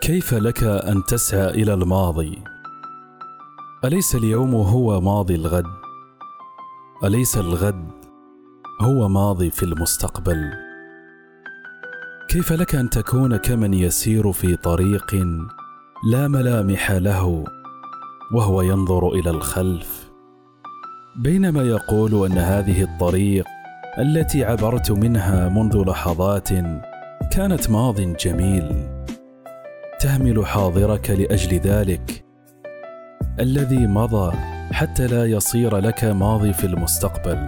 كيف لك أن تسعى إلى الماضي؟ أليس اليوم هو ماضي الغد؟ أليس الغد هو ماضي في المستقبل؟ كيف لك أن تكون كمن يسير في طريق لا ملامح له وهو ينظر إلى الخلف؟ بينما يقول أن هذه الطريق التي عبرت منها منذ لحظات كانت ماض جميل تهمل حاضرك لأجل ذلك. الذي مضى حتى لا يصير لك ماضي في المستقبل.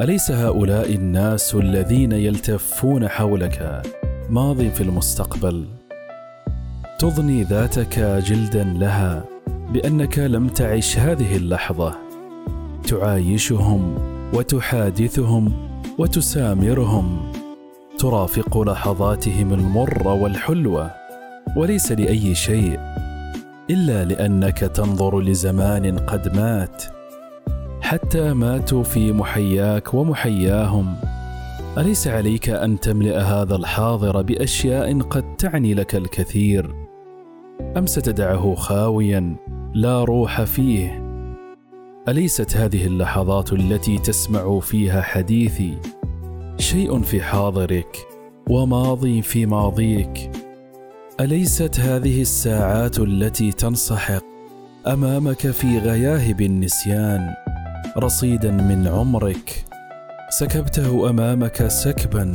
أليس هؤلاء الناس الذين يلتفون حولك ماض في المستقبل؟ تضني ذاتك جلدا لها بأنك لم تعش هذه اللحظة. تعايشهم وتحادثهم وتسامرهم. ترافق لحظاتهم المره والحلوة. وليس لأي شيء إلا لأنك تنظر لزمان قد مات. حتى ماتوا في محياك ومحياهم. أليس عليك أن تملأ هذا الحاضر بأشياء قد تعني لك الكثير؟ أم ستدعه خاويا لا روح فيه؟ أليست هذه اللحظات التي تسمع فيها حديثي شيء في حاضرك وماضي في ماضيك؟ أليست هذه الساعات التي تنسحق أمامك في غياهب النسيان رصيدا من عمرك؟ سكبته أمامك سكبا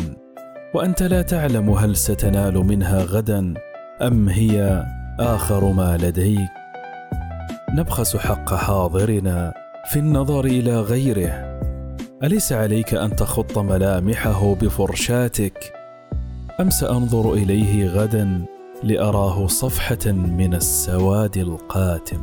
وأنت لا تعلم هل ستنال منها غدا أم هي آخر ما لديك؟ نبخس حق حاضرنا في النظر إلى غيره. أليس عليك أن تخط ملامحه بفرشاتك؟ أم سأنظر إليه غدا؟ لأراه صفحة من السواد القاتم.